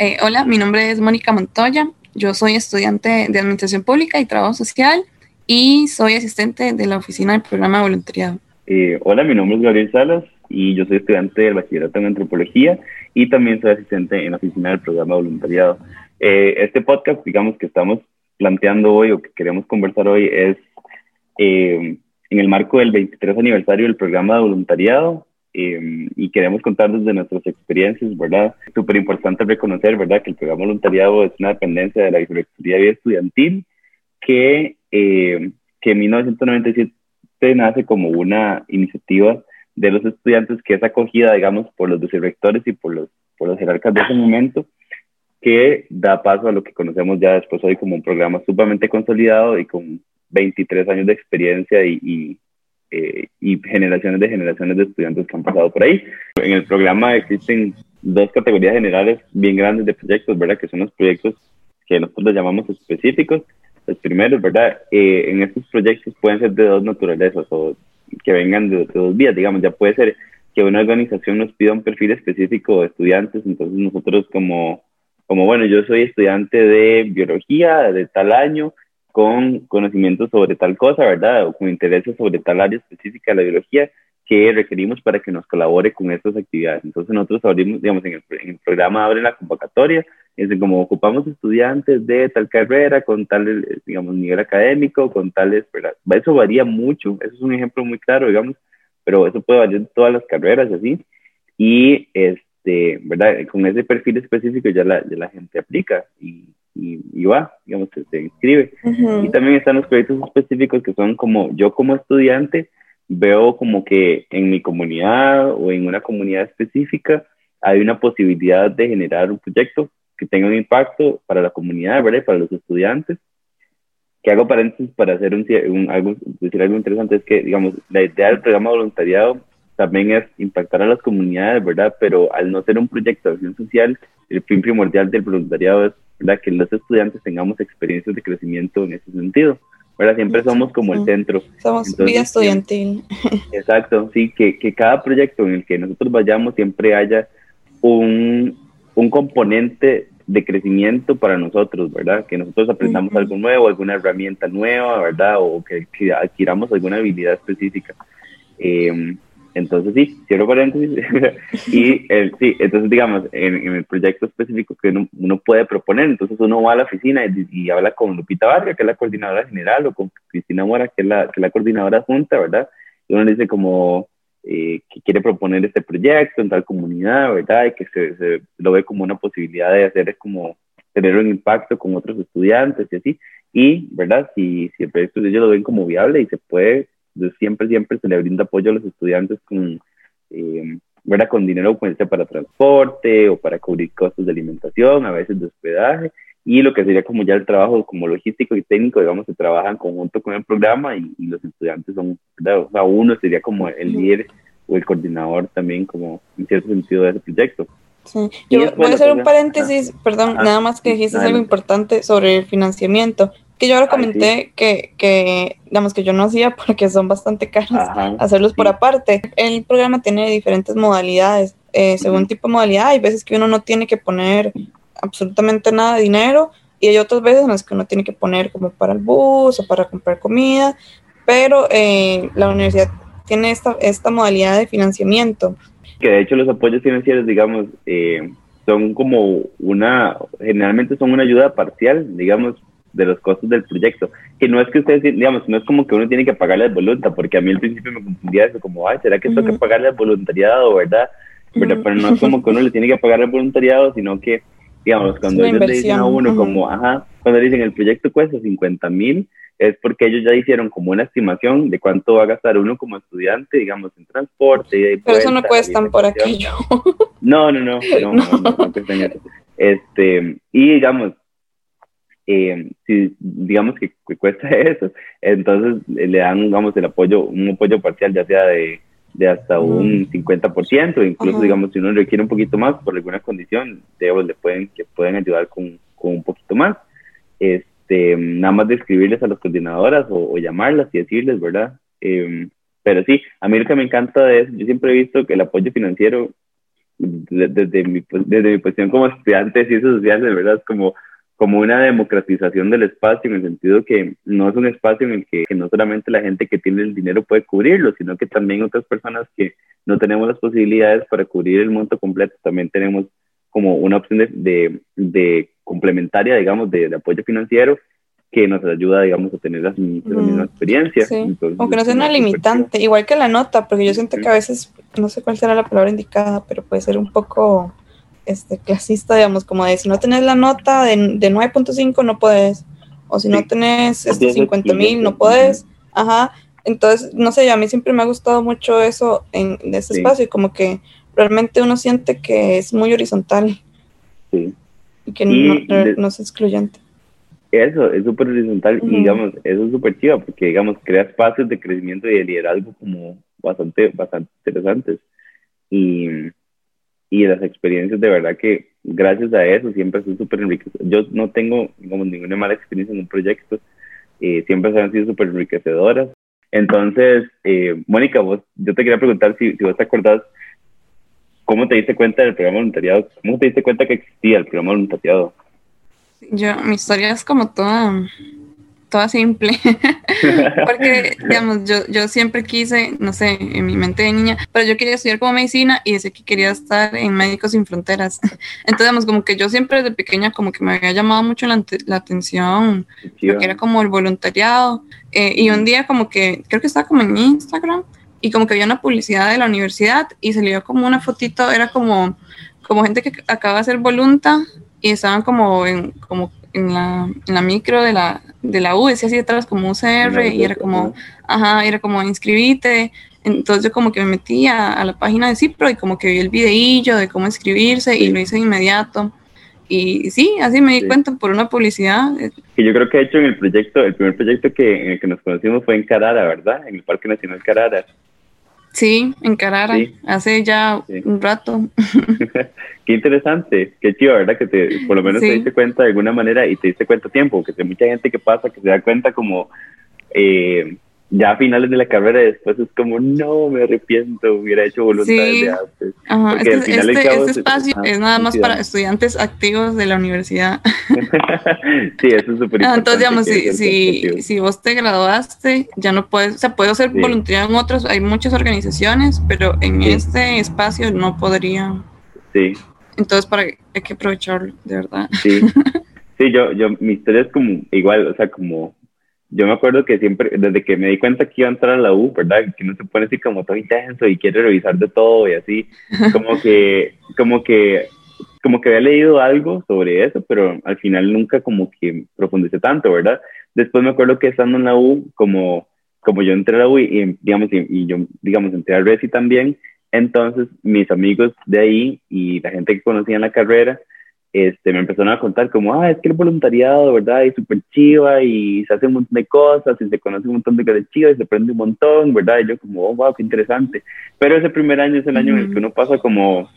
Eh, hola, mi nombre es Mónica Montoya. Yo soy estudiante de Administración Pública y Trabajo Social y soy asistente de la oficina del programa de voluntariado. Eh, hola, mi nombre es Gabriel Salas y yo soy estudiante del bachillerato en antropología y también soy asistente en la oficina del programa de voluntariado. Eh, este podcast, digamos, que estamos planteando hoy o que queremos conversar hoy es en el marco del 23 aniversario del programa de voluntariado Em, y queremos contar desde nuestras experiencias, ¿verdad? Súper importante reconocer, ¿verdad?, que el programa voluntariado es una dependencia de la Vicerrectoría de Vida Estudiantil que, em, que en 1997 nace como una iniciativa de los estudiantes que es acogida, digamos, por los vicerrectores y por los, por los jerarcas de ese momento, que da paso a lo que conocemos ya después hoy como un programa sumamente consolidado y con 23 años de experiencia y, eh, y generaciones de generaciones de estudiantes que han pasado por ahí. En el programa existen dos categorías generales bien grandes de proyectos, ¿verdad? Que son los proyectos que nosotros llamamos específicos. Los primeros, ¿verdad? Eh, en estos proyectos pueden ser de dos naturalezas o que vengan de, dos vías, digamos, ya puede ser que una organización nos pida un perfil específico de estudiantes, entonces nosotros como, como bueno, yo soy estudiante de biología de tal año, con conocimientos sobre tal cosa, ¿verdad? O con intereses sobre tal área específica de la biología que requerimos para que nos colabore con estas actividades. Entonces nosotros abrimos, digamos, en el, programa abre la convocatoria, es como ocupamos estudiantes de tal carrera con tal, digamos, nivel académico, con tales, ¿verdad? Eso varía mucho, eso es un ejemplo muy claro, digamos, pero eso puede variar en todas las carreras y así. Y, este, ¿verdad? Con ese perfil específico ya la, ya la gente aplica y, y, va, digamos, se, se inscribe. Y también están los proyectos específicos que son como yo como estudiante veo como que en mi comunidad o en una comunidad específica hay una posibilidad de generar un proyecto que tenga un impacto para la comunidad, ¿verdad? Para los estudiantes. Que hago paréntesis para hacer un, algo, decir algo interesante, es que, digamos, la idea del programa voluntariado también es impactar a las comunidades, ¿verdad? Pero al no ser un proyecto de acción social, el fin primordial del voluntariado es que los estudiantes tengamos experiencias de crecimiento en ese sentido. ¿verdad? Siempre somos como el centro. Somos vida estudiantil. Exacto, sí, que, que, cada proyecto en el que nosotros vayamos siempre haya un, un componente de crecimiento para nosotros, ¿verdad? Que nosotros aprendamos algo nuevo, alguna herramienta nueva, ¿verdad? O que, que adquiramos alguna habilidad específica. Eh, entonces, sí, cierro paréntesis. y el, sí, entonces, digamos, en, el proyecto específico que uno, uno, puede proponer, entonces uno va a la oficina y, habla con Lupita Vargas, que es la coordinadora general, o con Cristina Mora, que es la, que es la coordinadora junta, ¿verdad? Y uno dice como eh, que quiere proponer este proyecto en tal comunidad, ¿verdad? Y que se, se, lo ve como una posibilidad de hacer, es como tener un impacto con otros estudiantes y así. Y, ¿verdad? Si, si el proyecto ellos lo ven como viable y se puede siempre, siempre se le brinda apoyo a los estudiantes con, eh, con dinero pues, para transporte o para cubrir costos de alimentación, a veces de hospedaje, y lo que sería como ya el trabajo como logístico y técnico, digamos, se trabaja en conjunto con el programa y, los estudiantes son, O sea, uno sería como el líder o el coordinador también, como en cierto sentido de ese proyecto. Sí. Yo voy a hacer un paréntesis, perdón, nada más que dijiste algo importante sobre el financiamiento que yo ahora comenté que, que, digamos, que yo no hacía porque son bastante caros hacerlos por aparte. El programa tiene diferentes modalidades. Eh, según tipo de modalidad, hay veces que uno no tiene que poner absolutamente nada de dinero y hay otras veces en las que uno tiene que poner como para el bus o para comprar comida, pero eh, la universidad tiene esta, esta modalidad de financiamiento. Que de hecho los apoyos financieros, digamos, eh, son como una, generalmente son una ayuda parcial, digamos, de los costos del proyecto. Que no es que ustedes, digamos, no es como que uno tiene que pagarle al voluntariado, porque a mí al principio me confundía eso, como, ay, ¿será que tengo que pagarle al voluntariado, verdad? Pero, pero no es como que uno le tiene que pagar al voluntariado, sino que, digamos, cuando ellos le dicen a uno, como, ajá, cuando dicen el proyecto cuesta 50 mil, es porque ellos ya hicieron como una estimación de cuánto va a gastar uno como estudiante, digamos, en transporte. Y Pero eso no cuestan por aquello. No, no, no, no, no, no, no Este, y digamos, eh, si digamos que, cuesta eso, entonces le dan, digamos, el apoyo, un apoyo parcial, ya sea de, de hasta un 50%, incluso, digamos, si uno requiere un poquito más por alguna condición, digamos, le pueden, que pueden ayudar con, con un poquito más. Este, nada más de escribirles a las coordinadoras o, llamarlas y decirles, ¿verdad? Eh, pero sí, a mí lo que me encanta es, yo siempre he visto que el apoyo financiero desde, mi, desde mi posición como estudiante de ciencias sociales, verdad, es como, como una democratización del espacio, en el sentido que no es un espacio en el que, no solamente la gente que tiene el dinero puede cubrirlo, sino que también otras personas que no tenemos las posibilidades para cubrir el monto completo, también tenemos como una opción de, de, complementaria, digamos, de, apoyo financiero que nos ayuda, digamos, a tener la, misma experiencia. Aunque no sea una limitante, igual que la nota, porque yo siento que a veces, no sé cuál será la palabra indicada, pero puede ser un poco este, clasista, digamos, como de si no tenés la nota de, de 9.5 no puedes, o si no tenés este, 50 mil no puedes, ajá. Entonces, no sé, a mí siempre me ha gustado mucho eso en, en ese espacio, como que realmente uno siente que es muy horizontal. Sí. Y que no, es excluyente. Eso, es súper horizontal y digamos, eso es súper chido porque digamos, crea espacios de crecimiento y de liderazgo como bastante, bastante interesantes. Y, y las experiencias de verdad que gracias a eso siempre son súper enriquecedoras. Yo no tengo digamos, ninguna mala experiencia en un proyecto, eh, siempre han sido súper enriquecedoras. Entonces, eh, Mónica, vos, yo te quería preguntar si, si vos te acordás ¿Cómo te diste cuenta del programa voluntariado? ¿Cómo te diste cuenta que existía el programa voluntariado? Yo, mi historia es como toda, toda simple, porque, digamos, yo, yo siempre quise, no sé, en mi mente de niña, pero yo quería estudiar como medicina y decía que quería estar en Médicos Sin Fronteras. Entonces, digamos, como que yo siempre desde pequeña como que me había llamado mucho la, la atención, lo que era como el voluntariado, eh, y un día como que, creo que estaba como en Instagram, y como que había una publicidad de la universidad y salió como una fotito, era como, como gente que acaba de hacer volunta y estaban como en, como en la, en la micro de la, de la U, decía así detrás como UCR y era como, ajá, era como inscribite. Entonces yo como que me metí a, la página de Cipro y como que vi el videillo de cómo inscribirse y lo hice de inmediato. Y sí, así me di cuenta por una publicidad. Que yo creo que he hecho en el proyecto, el primer proyecto que, en el que nos conocimos fue en Carara, ¿verdad? En el Parque Nacional Carara. Sí, en Carara, hace ya un rato. qué interesante, qué chido, ¿verdad? Que te, por lo menos te diste cuenta de alguna manera y te diste cuenta a tiempo, que hay mucha gente que pasa que se da cuenta como eh, ya a finales de la carrera después es como, no, me arrepiento, hubiera hecho voluntad de antes. Este, este, espacio es nada más para estudiantes activos de la universidad. sí, eso es súper importante. Entonces, digamos, si, si, si, vos te graduaste, ya no puedes, o sea, puedo ser voluntariado en otros, hay muchas organizaciones, pero en este espacio no podría. Sí. Entonces, para hay que aprovecharlo, de verdad. Sí. Sí, yo, yo, mi historia es como igual, o sea, como yo me acuerdo que siempre, desde que me di cuenta que iba a entrar a la U, ¿verdad? Que uno se pone así como todo intenso y quiere revisar de todo y así, como que, como que, como que había leído algo sobre eso, pero al final nunca como que profundicé tanto, ¿verdad? Después me acuerdo que estando en la U, como, como yo entré a la U y, digamos, y, y, yo, digamos, entré a Resi también, entonces mis amigos de ahí y la gente que conocía en la carrera, este, me empezaron a contar como, ah, es que el voluntariado, ¿verdad? Es súper chiva y se hace un montón de cosas y se conoce un montón de cosas chivas y se aprende un montón, ¿verdad? Y yo como, oh, wow, qué interesante. Pero ese primer año es el año en el que uno pasa como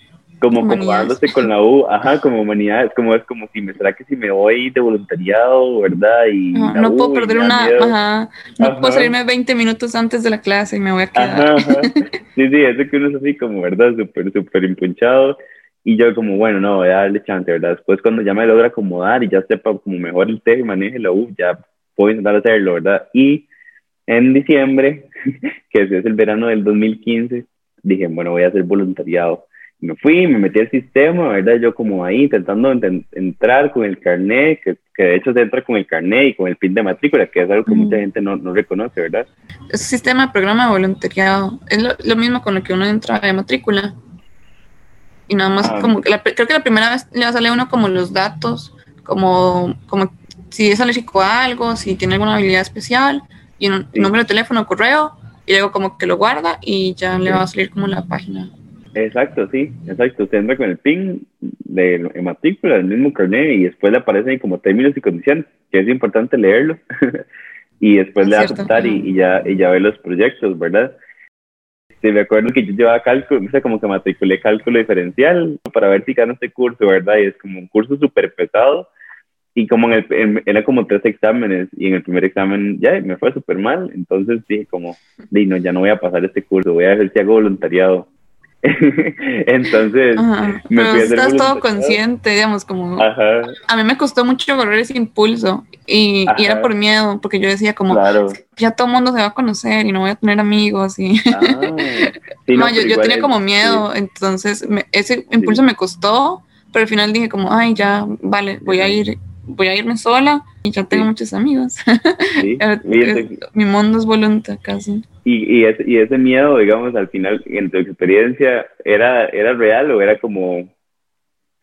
como acomodándose con la U, ajá, como humanidades, como es como si me será que si me voy de voluntariado, ¿verdad? Y no, puedo perder una, ajá, no puedo salirme 20 minutos antes de la clase y me voy a quedar. Ajá, Sí, sí, eso que uno es así como, ¿verdad? Súper, súper impunchado y yo como, bueno, no, voy a darle chance, ¿verdad? Después cuando ya me logra acomodar y ya sepa como mejor el tema y maneje la U, ya puedo intentar hacerlo, ¿verdad? Y en diciembre, que es el verano del 2015, dije, bueno, voy a hacer voluntariado. Me fui, me metí al sistema, ¿verdad? Yo como ahí intentando entrar con el carnet, que, que, de hecho se entra con el carnet y con el pin de matrícula, que es algo que mucha gente no, no, reconoce, ¿verdad? Es sistema programa de voluntariado. Es lo, lo mismo con lo que uno entra de matrícula y nada más ah, como creo que la primera vez le va a salir uno como los datos, como, como si es alérgico a algo, si tiene alguna habilidad especial, y un número de teléfono, correo, y luego como que lo guarda y ya le va a salir como la página. Exacto, sí, exacto. Usted entra con el PIN de matrícula, el mismo carnet, y después le aparecen como términos y condiciones, que es importante leerlo, y después le va a aceptar y, y, ya, y ya ve los proyectos, ¿verdad? Este, me acuerdo que yo llevaba cálculo, o sea, como que matriculé cálculo diferencial para ver si gano este curso, ¿verdad? Y es como un curso súper pesado y como en el, era como tres exámenes y en el primer examen ya me fue súper mal, entonces dije como, no, ya no voy a pasar este curso, voy a ver si hago voluntariado. Entonces, me Pero estás todo consciente, digamos, como... A mí me costó mucho correr ese impulso y, era por miedo, porque yo decía como, ya todo el mundo se va a conocer y no voy a tener amigos y... Ah, no, yo, tenía como miedo, entonces ese impulso me costó, pero al final dije como, ay, ya, vale, voy a ir voy a irme sola y ya tengo muchos amigos. Mi mundo es voluntad casi. Y, y, ese, y ese miedo, digamos, al final, en tu experiencia, ¿era, ¿era real o era como,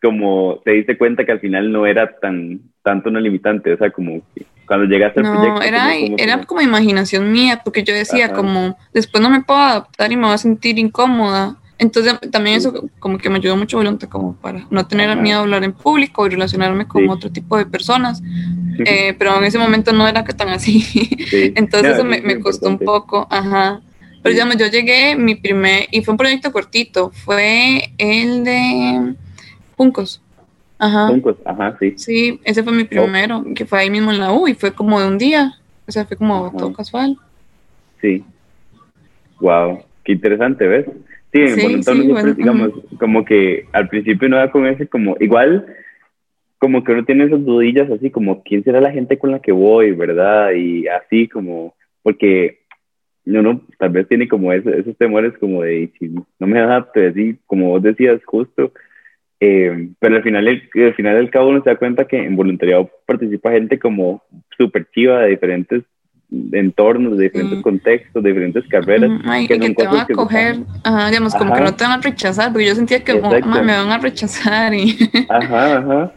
como te diste cuenta que al final no era tan tanto una limitante? O sea, como cuando llegaste al proyecto. Era, como, era como imaginación mía, porque yo decía como, después no me puedo adaptar y me voy a sentir incómoda entonces también eso como que me ayudó mucho voluntad como para no tener miedo a hablar en público y relacionarme con otro tipo de personas. Eh, pero en ese momento no era que tan así. Entonces eso me, me costó un poco. Ajá. Pero digamos, yo llegué, mi primer, y fue un proyecto cortito, fue el de Puncos. Ajá. Puncos, ajá, sí. Sí, ese fue mi primero, que fue ahí mismo en la U y fue como de un día. O sea, fue como todo casual. Sí. Wow, qué interesante, ¿ves? Sí, en digamos, como que al principio no da con ese, como, igual, como que uno tiene esas dudillas así, como, ¿quién será la gente con la que voy, verdad? Y así, como, porque uno tal vez tiene como esos, esos temores como de, si no me adapto, así, como vos decías, justo, eh, pero al final, al final del cabo uno se da cuenta que en voluntariado participa gente como súper chiva de diferentes entornos, de diferentes contextos, de diferentes carreras. que, que te van a coger, digamos, como que no te van a rechazar, porque yo sentía que me van a rechazar. Y... Ajá, ajá.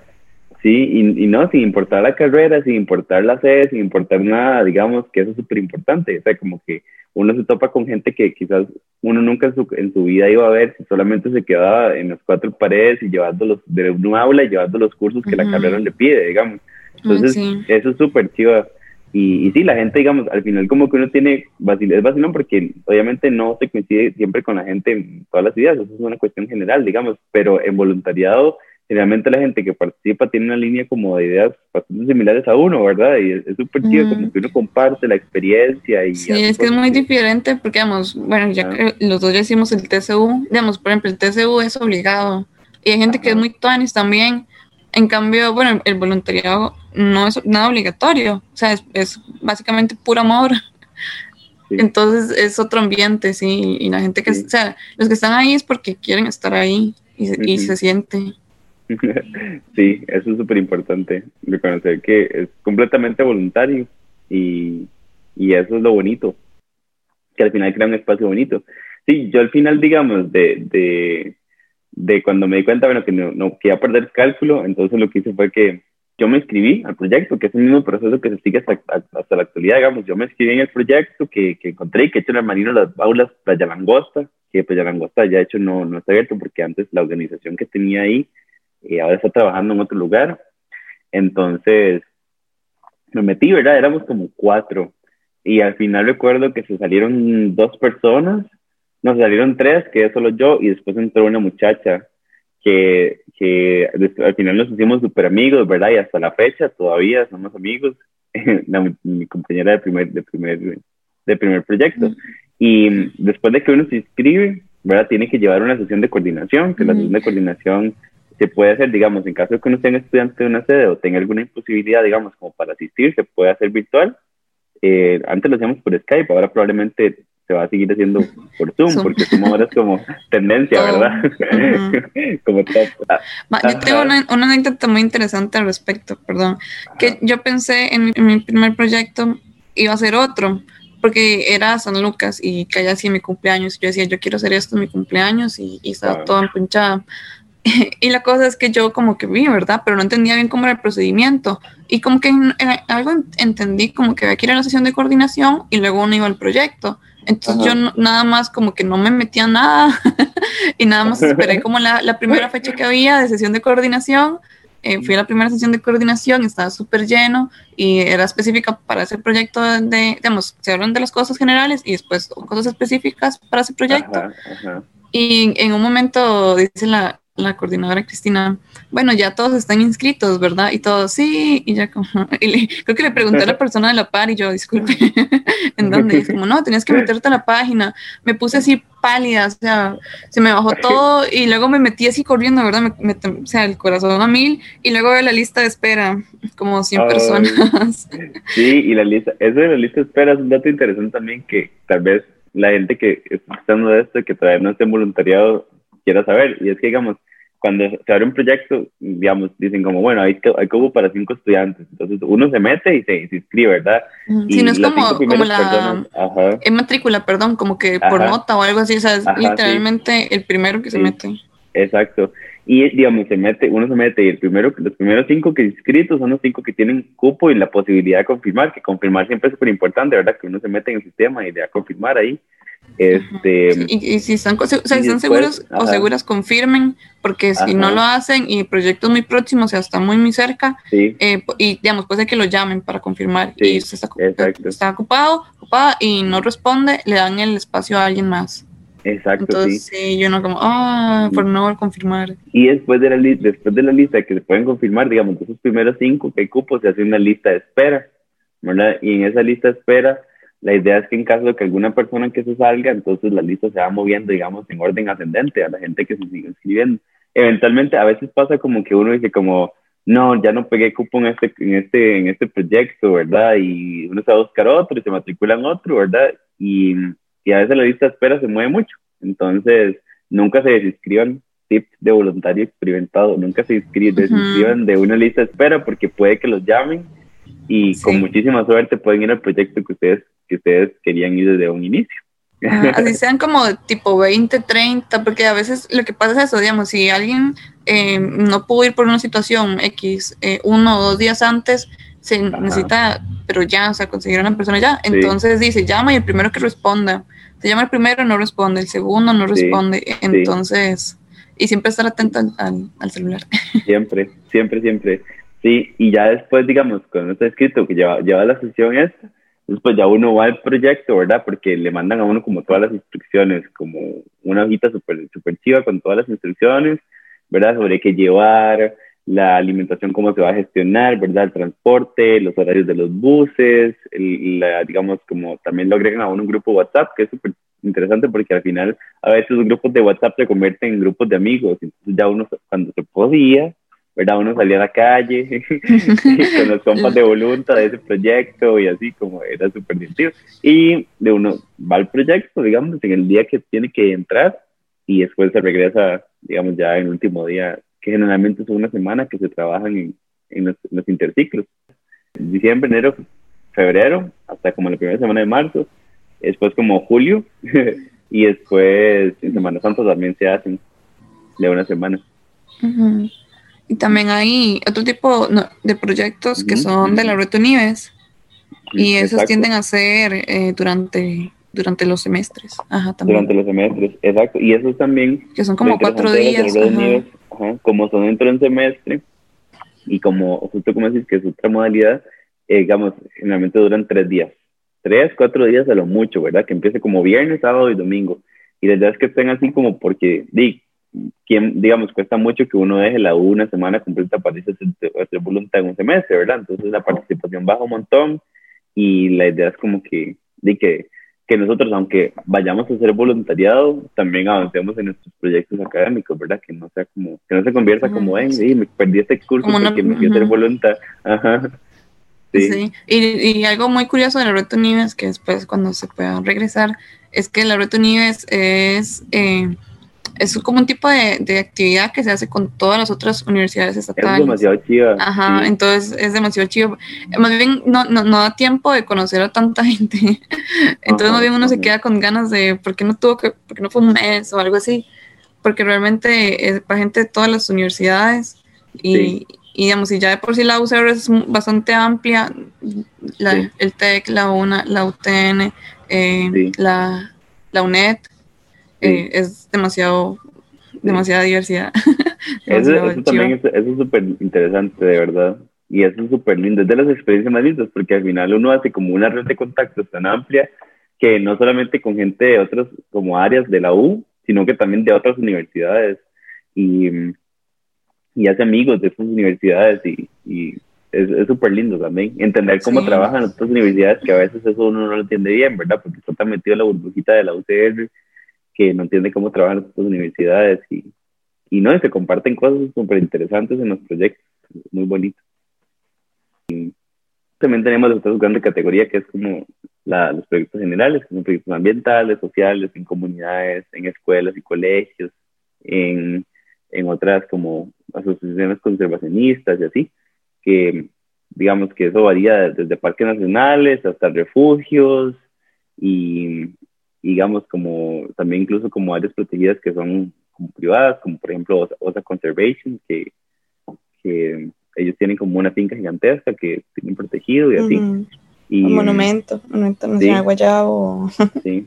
Sí, y, y, no, sin importar la carrera, sin importar la sede, sin importar nada, digamos que eso es súper importante. O sea, como que uno se topa con gente que quizás uno nunca en su, en su vida iba a ver si solamente se quedaba en las cuatro paredes y llevándolos de un aula y llevando los cursos que la carrera le pide, digamos. Entonces, eso es súper chido y, y, sí, la gente, digamos, al final como que uno tiene, es vacilón porque obviamente no se coincide siempre con la gente en todas las ideas, eso es una cuestión general, digamos, pero en voluntariado, generalmente la gente que participa tiene una línea como de ideas bastante similares a uno, ¿verdad? Y es súper chido, como que uno comparte la experiencia. y Sí, es que es muy diferente porque, digamos, bueno, ya que los dos ya hicimos el TCU, digamos, por ejemplo, el TCU es obligado y hay gente que es muy tuanis también en cambio, bueno, el voluntariado no es nada obligatorio, o sea, es, básicamente puro amor. Entonces es otro ambiente, sí, y la gente que, o sea, los que están ahí es porque quieren estar ahí y, y se siente. Sí, eso es súper importante, reconocer que es completamente voluntario y, y eso es lo bonito, que al final crea un espacio bonito. Sí, yo al final, digamos, de, de de cuando me di cuenta, bueno, que no, no quería perder cálculo, entonces lo que hice fue que yo me inscribí al proyecto, que es el mismo proceso que se sigue hasta, hasta la actualidad, digamos. Yo me inscribí en el proyecto que, que encontré, que he hecho en el Marino Las Aulas Playa Langosta, que Playa Langosta ya hecho no, no está abierto porque antes la organización que tenía ahí eh, ahora está trabajando en otro lugar. Entonces me metí, ¿verdad? Éramos como cuatro. Y al final recuerdo que se salieron dos personas nos salieron tres, que solo yo, y después entró una muchacha que, que al final nos hicimos súper amigos, ¿verdad? Y hasta la fecha todavía somos amigos, mi compañera de primer, de primer, de primer proyecto. Y después de que uno se inscribe, ¿verdad? Tiene que llevar una sesión de coordinación, que la sesión de coordinación se puede hacer, digamos, en caso de que uno sea estudiante de una sede o tenga alguna imposibilidad, digamos, como para asistir, se puede hacer virtual. Eh, antes lo hacíamos por Skype, ahora probablemente se va a seguir haciendo por Zoom, porque Zoom ahora es como tendencia, ¿verdad? como Yo tengo una, anécdota muy interesante al respecto, perdón, que yo pensé en mi, primer proyecto iba a ser otro, porque era San Lucas y caía así en mi cumpleaños. Yo decía, yo quiero hacer esto en mi cumpleaños y, estaba todo empunchada. y la cosa es que yo como que vi, ¿verdad? Pero no entendía bien cómo era el procedimiento. Y como que en, algo entendí como que había que ir a la sesión de coordinación y luego uno iba al proyecto. Entonces yo nada más como que no me metía nada y nada más esperé como la, la, primera fecha que había de sesión de coordinación. Eh, fui a la primera sesión de coordinación, estaba súper lleno y era específica para ese proyecto de, digamos, se hablan de las cosas generales y después cosas específicas para ese proyecto. Y en un momento dice la, la coordinadora Cristina, bueno, ya todos están inscritos, ¿verdad? Y todos, sí, y ya como, y creo que le pregunté a la persona de la par y yo, disculpe, ¿en dónde? Y como, no, tenías que meterte a la página. Me puse así pálida, o sea, se me bajó todo y luego me metí así corriendo, ¿verdad? Me, o sea, el corazón a mil y luego veo la lista de espera, como 100 personas. Sí, y la lista, eso de la lista de espera es un dato interesante también que tal vez la gente que está escuchando esto, que todavía no esté en voluntariado, quiera saber. Y es que, digamos, cuando se abre un proyecto, digamos, dicen como, bueno, hay, hay como para cinco estudiantes. Entonces uno se mete y se, inscribe, ¿verdad? Sí, no es como, como la en matrícula, perdón, como que por nota o algo así, o sea, es literalmente el primero que se mete. Exacto. Y digamos, se mete, uno se mete y el primero, los primeros cinco que inscritos son los cinco que tienen cupo y la posibilidad de confirmar, que confirmar siempre es súper importante, ¿verdad? Que uno se mete en el sistema y de a confirmar ahí. Este, y, si están, o sea, están seguros o seguras, confirmen, porque si no lo hacen y el proyecto es muy próximo, o sea, está muy, muy cerca, eh, y digamos, puede que lo llamen para confirmar y usted está, está, ocupado, ocupada y no responde, le dan el espacio a alguien más. Exacto. Entonces, sí. yo no como, ah, por no confirmar. Y después de, la después de la lista que se pueden confirmar, digamos, de esos primeros cinco que hay cupos, se hace una lista de espera, ¿verdad? Y en esa lista de espera la idea es que en caso de que alguna persona que se salga, entonces la lista se va moviendo, digamos, en orden ascendente a la gente que se sigue inscribiendo. Eventualmente, a veces pasa como que uno dice como, no, ya no pegué cupo en este, en este, en este proyecto, ¿verdad? Y uno se va a buscar otro y se matricula en otro, ¿verdad? Y, y a veces la lista de espera se mueve mucho. Entonces, nunca se desinscriban tip de voluntario experimentado, nunca se desinscriban de una lista de espera porque puede que los llamen y con muchísima suerte pueden ir al proyecto que ustedes que ustedes querían ir desde un inicio. Ah, así sean como tipo 20, 30, porque a veces lo que pasa es eso, digamos, si alguien eh, no pudo ir por una situación X eh, uno o dos días antes, se necesita, pero ya, o sea, conseguir a una persona ya, entonces dice, llama y el primero que responda, se llama el primero, no responde, el segundo no responde, entonces, y siempre estar atento al, al, celular. Siempre, siempre, siempre. Sí, y ya después, digamos, cuando está escrito que lleva, lleva la sesión esta, pues ya uno va al proyecto, ¿verdad? Porque le mandan a uno como todas las instrucciones, como una hojita súper super chiva con todas las instrucciones, ¿verdad? Sobre qué llevar, la alimentación, cómo se va a gestionar, ¿verdad? El transporte, los horarios de los buses, la, digamos, como también lo agregan a uno un grupo WhatsApp, que es súper interesante porque al final a veces los grupos de WhatsApp se convierten en grupos de amigos, entonces ya uno cuando se podía, ¿verdad? Uno salía a la calle con los compas de voluntad de ese proyecto y así como era súper divertido. Y de uno va al proyecto, digamos, en el día que tiene que entrar y después se regresa, digamos, ya en el último día, que generalmente es una semana que se trabajan en, en, los, interciclos. Diciembre, enero, febrero, hasta como la primera semana de marzo, después como julio y después en Semana Santa también se hacen de una semana. Y también hay otro tipo de proyectos que son de la Red Unives y esos tienden a ser eh, durante durante los semestres. Ajá, también. Durante los semestres, exacto. Y esos también... Que son como cuatro días. Como son dentro de un semestre y como justo como decís que es otra modalidad, eh, digamos, generalmente duran tres días. Tres, cuatro días a lo mucho, ¿verdad? Que empiece como viernes, sábado y domingo. Y la idea es que estén así como porque, di, quien, digamos, cuesta mucho que uno deje la una semana completa para irse a hacer voluntad en un semestre, ¿verdad? Entonces la participación baja un montón y la idea es como que, de que, que nosotros, aunque vayamos a hacer voluntariado, también avancemos en nuestros proyectos académicos, ¿verdad? Que no sea como, que no se convierta como, en, sí, me perdí este curso porque me fui a hacer voluntad. Ajá. Sí. Y, y, algo muy curioso de la Reto Nives, que después cuando se pueda regresar, es que la Reto Nives es... Eh, es como un tipo de, actividad que se hace con todas las otras universidades estatales. Es demasiado chido. Ajá, entonces es demasiado chido. Más bien no, no, no, da tiempo de conocer a tanta gente. entonces más bien uno se queda con ganas de, ¿por qué no tuvo que, por qué no fue un mes o algo así? Porque realmente es para gente de todas las universidades y, y digamos, si ya de por sí la UCR es bastante amplia, la, el TEC, la UNA, la UTN, eh, la, la UNED, eh, es demasiado, demasiada diversidad. eso, también es súper interesante, de verdad. Y eso es súper lindo, es de las experiencias más lindas, porque al final uno hace como una red de contactos tan amplia que no solamente con gente de otras como áreas de la U, sino que también de otras universidades. y, y hace amigos de esas universidades y, y es súper lindo también. Entender cómo trabajan otras universidades, que a veces eso uno no lo entiende bien, ¿verdad? Porque está tan metido en la burbujita de la UCR que no entiende cómo trabajan otras universidades y, y no, se comparten cosas súper interesantes en los proyectos, muy bonito. Y también tenemos otra grande categoría que es como la, los proyectos generales, como proyectos ambientales, sociales, en comunidades, en escuelas y colegios, en, en otras como asociaciones conservacionistas y así que digamos que eso varía desde parques nacionales hasta refugios y digamos como también incluso como áreas protegidas que son como privadas, como por ejemplo Osa, Conservation, que, que, ellos tienen como una finca gigantesca que tienen protegido y así. y, un monumento, monumento nacional Guayabo. Sí.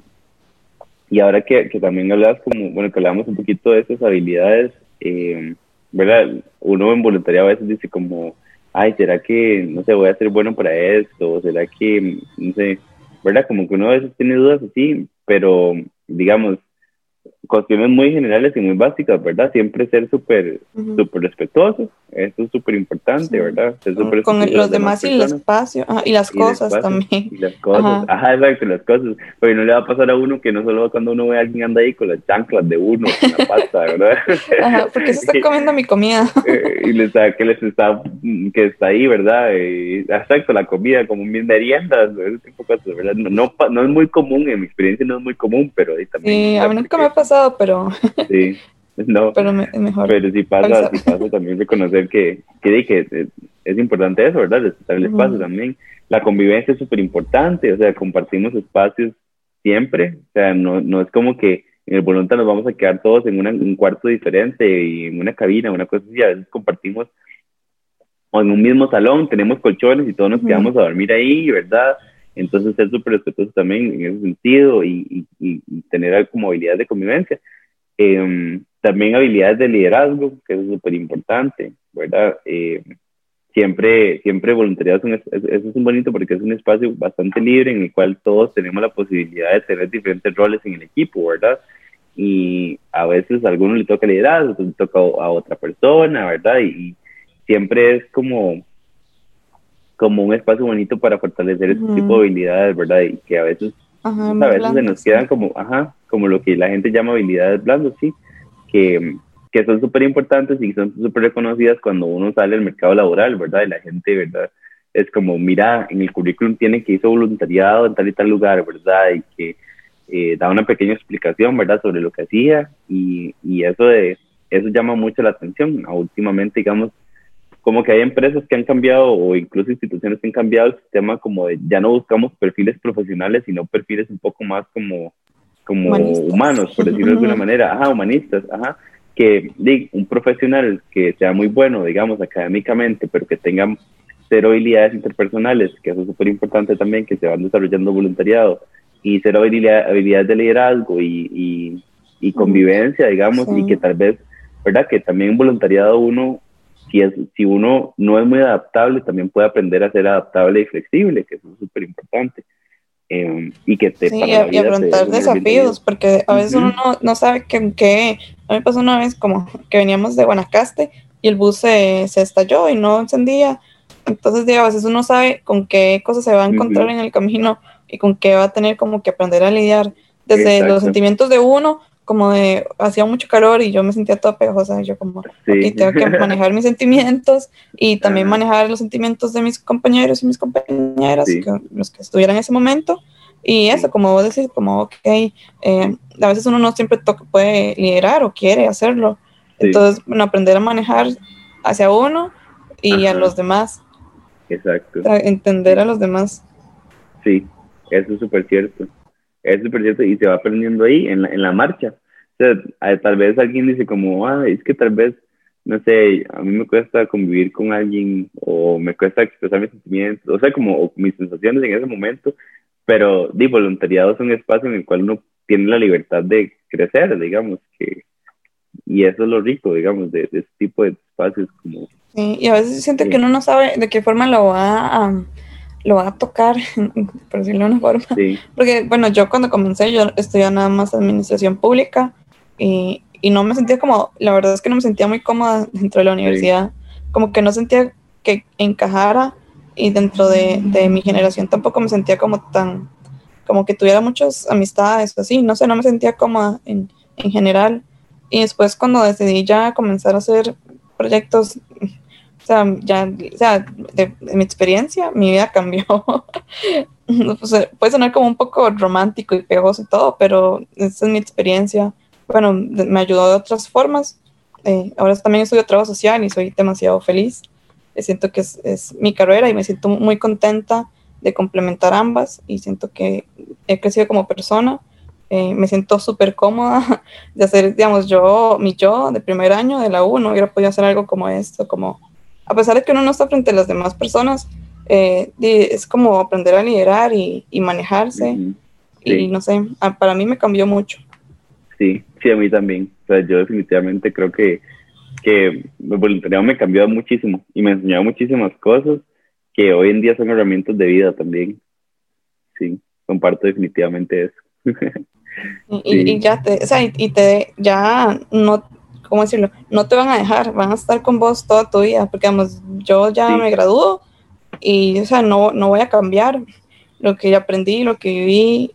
Y ahora que, que, también hablabas como, bueno, que hablamos un poquito de esas habilidades, eh, ¿verdad? Uno en voluntariado a veces dice como, ay, ¿será que, no sé, voy a ser bueno para esto? ¿O será que, no sé, verdad? Como que uno a veces tiene dudas así, pero digamos, cuestiones muy generales y muy básicas, ¿verdad? Siempre ser súper súper respetuoso, eso es súper importante, ¿verdad? Ser Con los demás y el espacio, y las cosas también. Y las cosas, ajá. exacto, las cosas. Pero no le va a pasar a uno que no solo cuando uno ve a alguien anda ahí con las chanclas de uno, con la pasta, ¿verdad? Ajá, porque se está comiendo mi comida. Eh, y les está, que les está, que está ahí, ¿verdad? Y, exacto, la comida como bien meriendas, ese tipo de cosas, ¿verdad? No, no, no, es muy común, en mi experiencia no es muy común, pero ahí también. Sí, a mí nunca me ha pasado pero... Sí, no. Pero mejor. Pero si pasa, si pasa también reconocer que, que, que es, importante eso, ¿verdad? Respetar el espacio también. La convivencia es súper importante, o sea, compartimos espacios siempre, o sea, no, no es como que en el voluntad nos vamos a quedar todos en un cuarto diferente y en una cabina, una cosa así, a veces compartimos o en un mismo salón, tenemos colchones y todos nos quedamos a dormir ahí, ¿verdad? Entonces, ser súper respetuoso también en ese sentido y, y, tener como habilidades de convivencia. Em, también habilidades de liderazgo, que es súper importante, ¿verdad? Eh, siempre, siempre voluntariado es eso es un bonito porque es un espacio bastante libre en el cual todos tenemos la posibilidad de tener diferentes roles en el equipo, ¿verdad? Y a veces a alguno le toca liderar, a otro le toca a otra persona, ¿verdad? y siempre es como como un espacio bonito para fortalecer ese tipo de habilidades, ¿verdad? Y que a veces, a veces se nos quedan como, ajá, como lo que la gente llama habilidades blandas, sí, que, que son súper importantes y son súper reconocidas cuando uno sale al mercado laboral, ¿verdad? Y la gente, ¿verdad? Es como, mira, en el currículum tiene que hizo voluntariado en tal y tal lugar, ¿verdad? Y que eh, da una pequeña explicación, ¿verdad? Sobre lo que hacía y, y eso de, eso llama mucho la atención. Últimamente, digamos, como que hay empresas que han cambiado o incluso instituciones que han cambiado el sistema como de ya no buscamos perfiles profesionales, sino perfiles un poco más como, como humanos, por decirlo de alguna manera, ajá, humanistas, ajá, que un profesional que sea muy bueno, digamos, académicamente, pero que tenga cero habilidades interpersonales, que eso es súper importante también, que se van desarrollando voluntariado, y cero habilidades de liderazgo y, y, convivencia, digamos, y que tal vez, ¿verdad? Que también voluntariado uno si, es, si uno no es muy adaptable, también puede aprender a ser adaptable y flexible, que eso es súper importante. Em, y que te sí, y, afrontar desafíos, porque a veces uno no, no sabe que, que, a mí pasó una vez como que veníamos de Guanacaste y el bus se, se estalló y no encendía, entonces digo, a veces uno sabe con qué cosas se va a encontrar en el camino y con qué va a tener como que aprender a lidiar. Desde los sentimientos de uno como de, hacía mucho calor y yo me sentía toda pegajosa, y yo como, sí. tengo que manejar mis sentimientos y también manejar los sentimientos de mis compañeros y mis compañeras, los que estuvieran en ese momento, y eso, como vos decís, como, ok, eh, a veces uno no siempre puede liderar o quiere hacerlo, entonces, bueno, aprender a manejar hacia uno y a los demás. Exacto. entender a los demás. Sí, eso es súper cierto es súper cierto y se va aprendiendo ahí en la, en la marcha. O sea, tal vez alguien dice como, ah, es que tal vez, no sé, a mí me cuesta convivir con alguien o me cuesta expresar mis sentimientos, o sea, como mis sensaciones en ese momento, pero di, voluntariado es un espacio en el cual uno tiene la libertad de crecer, digamos, que y eso es lo rico, digamos, de, de ese tipo de espacios como... Sí, y a veces siente que uno no sabe de qué forma lo va a lo va a tocar, por decirlo de una forma. Porque, bueno, yo cuando comencé, yo estudiaba nada más administración pública y, y no me sentía como, la verdad es que no me sentía muy cómoda dentro de la universidad, como que no sentía que encajara y dentro de, de, mi generación tampoco me sentía como tan, como que tuviera muchas amistades, así, no sé, no me sentía cómoda en, en general. Y después cuando decidí ya comenzar a hacer proyectos, o sea, ya, o sea, de, mi experiencia, mi vida cambió. pues, puede sonar como un poco romántico y pegoso y todo, pero esa es mi experiencia. Bueno, me ayudó de otras formas. Eh, ahora también estudio trabajo social y soy demasiado feliz. Siento que es, es mi carrera y me siento muy contenta de complementar ambas y siento que he crecido como persona. Eh, me siento súper cómoda de hacer, digamos, yo, mi yo de primer año de la U, no hubiera podido hacer algo como esto, como, a pesar de que uno no está frente a las demás personas, eh, es como aprender a liderar y, manejarse. Y no sé, para mí me cambió mucho. Sí, sí, a mí también. O sea, yo definitivamente creo que, que el voluntariado me cambió muchísimo y me enseñó muchísimas cosas que hoy en día son herramientas de vida también. Sí, comparto definitivamente eso. y, ya te, o sea, y, te, ya no, ¿cómo decirlo? No te van a dejar, van a estar con vos toda tu vida, porque vamos, yo ya me gradúo y, o sea, no, no voy a cambiar lo que aprendí, lo que viví,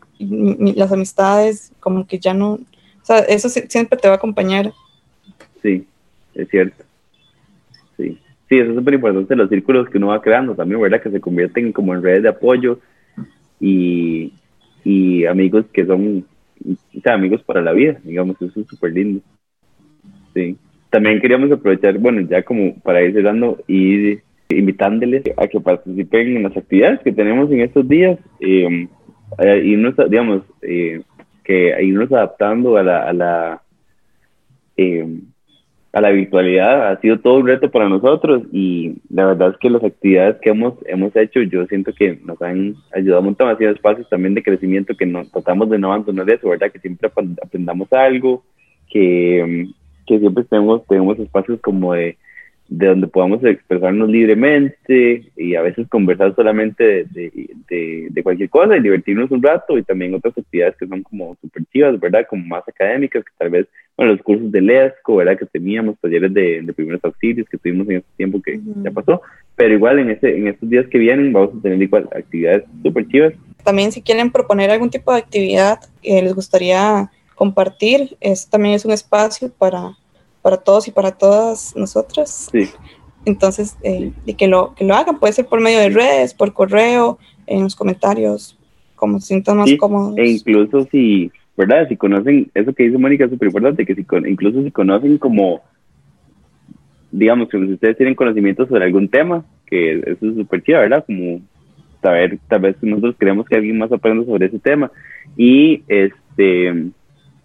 las amistades, como que ya no, o sea, eso siempre te va a acompañar. Sí, es cierto. Sí sí, eso es súper importante, los círculos que uno va creando también, ¿verdad? Que se convierten como en redes de apoyo y, y amigos que son, o sea, amigos para la vida, digamos, eso es súper lindo. Sí. También queríamos aprovechar, bueno, ya como para ir cerrando y invitándoles a que participen en las actividades que tenemos en estos días, eh, irnos, digamos, eh, que irnos adaptando a la, a la eh, a la virtualidad ha sido todo un reto para nosotros y la verdad es que las actividades que hemos, hemos hecho yo siento que nos han ayudado un montón, ha sido espacios también de crecimiento que nos tratamos de no abandonar eso, ¿verdad? Que siempre aprendamos algo, que, que siempre tenemos, tenemos espacios como de de donde podamos expresarnos libremente y a veces conversar solamente de, de, de, cualquier cosa y divertirnos un rato y también otras actividades que son como super chivas, ¿verdad? Como más académicas, que tal vez, bueno, los cursos de LESCO, ¿verdad? Que teníamos, talleres de, de primeros auxilios que tuvimos en este tiempo que ya pasó, pero igual en, ese, en estos días que vienen vamos a tener igual actividades super chivas. También si quieren proponer algún tipo de actividad que les gustaría compartir, este también es un espacio para para todos y para todas nosotras. Sí. Entonces, eh, y que lo, que lo hagan, puede ser por medio de redes, por correo, en los comentarios, como se sientan más cómodos. E incluso si, ¿verdad? Si conocen, eso que dice Mónica es súper importante, que si incluso si conocen como, digamos, que si ustedes tienen conocimiento sobre algún tema, que eso es súper chido, ¿verdad? Como saber, tal vez nosotros queremos que alguien más aprenda sobre ese tema. Y este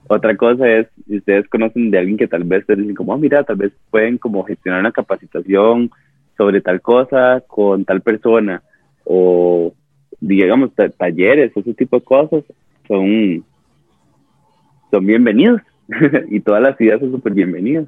otra cosa es, si ustedes conocen de alguien que tal vez te dicen como, oh, mira, tal vez pueden como gestionar una capacitación sobre tal cosa con tal persona o digamos talleres, ese tipo de cosas, son, son bienvenidos. Y todas las ideas son súper bienvenidas.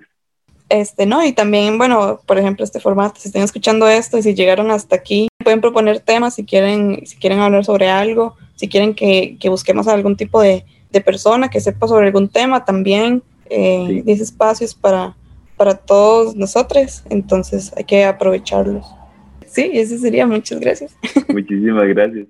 Este, no, y también, bueno, por ejemplo, este formato, si están escuchando esto y si llegaron hasta aquí, pueden proponer temas si quieren, si quieren hablar sobre algo, si quieren que, que busquemos algún tipo de, de persona que sepa sobre algún tema también. Eh, espacios para, para todos nosotros, entonces hay que aprovecharlos. Sí, eso sería. Muchas gracias. Muchísimas gracias.